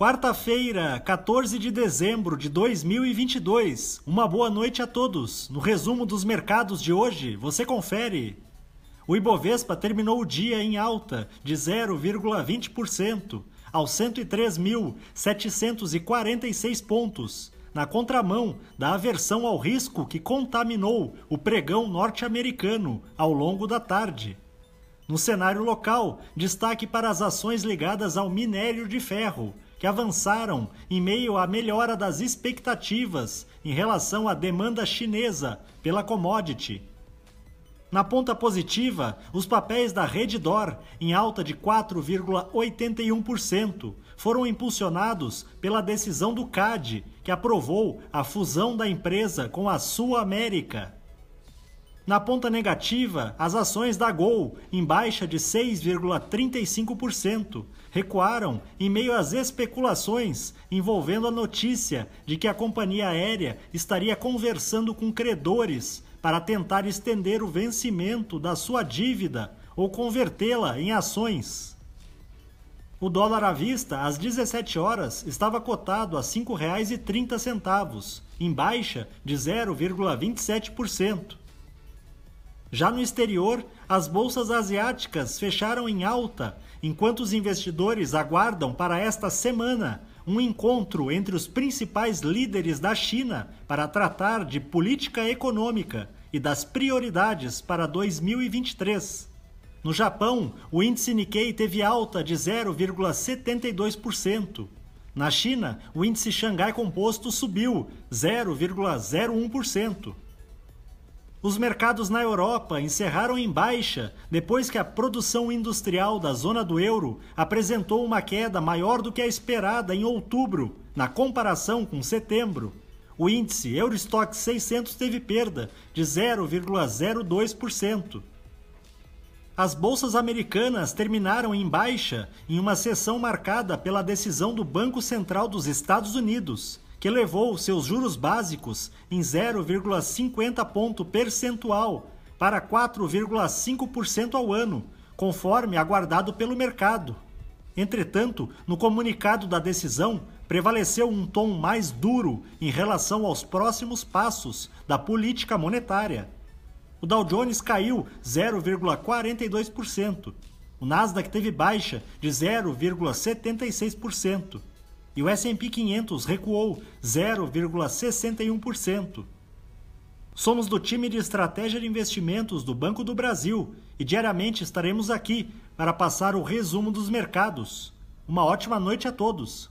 Quarta-feira, 14 de dezembro de 2022. Uma boa noite a todos. No resumo dos mercados de hoje, você confere. O Ibovespa terminou o dia em alta de 0,20% aos 103.746 pontos, na contramão da aversão ao risco que contaminou o pregão norte-americano ao longo da tarde. No cenário local, destaque para as ações ligadas ao minério de ferro, que avançaram em meio à melhora das expectativas em relação à demanda chinesa pela commodity. Na ponta positiva, os papéis da Reddor, em alta de 4,81%, foram impulsionados pela decisão do CAD, que aprovou a fusão da empresa com a Sul América. Na ponta negativa, as ações da Gol, em baixa de 6,35%, recuaram em meio às especulações envolvendo a notícia de que a companhia aérea estaria conversando com credores para tentar estender o vencimento da sua dívida ou convertê-la em ações. O dólar à vista, às 17 horas, estava cotado a R$ 5,30, em baixa de 0,27%. Já no exterior, as bolsas asiáticas fecharam em alta, enquanto os investidores aguardam para esta semana um encontro entre os principais líderes da China para tratar de política econômica e das prioridades para 2023. No Japão, o índice Nikkei teve alta de 0,72%. Na China, o índice Xangai Composto subiu 0,01%. Os mercados na Europa encerraram em baixa depois que a produção industrial da zona do euro apresentou uma queda maior do que a esperada em outubro, na comparação com setembro. O índice Eurostock 600 teve perda de 0,02%. As bolsas americanas terminaram em baixa em uma sessão marcada pela decisão do Banco Central dos Estados Unidos que elevou seus juros básicos em 0,50 ponto percentual para 4,5% ao ano, conforme aguardado pelo mercado. Entretanto, no comunicado da decisão, prevaleceu um tom mais duro em relação aos próximos passos da política monetária. O Dow Jones caiu 0,42%. O Nasdaq teve baixa de 0,76% e o S&P 500 recuou 0,61%. Somos do time de estratégia de investimentos do Banco do Brasil e diariamente estaremos aqui para passar o resumo dos mercados. Uma ótima noite a todos.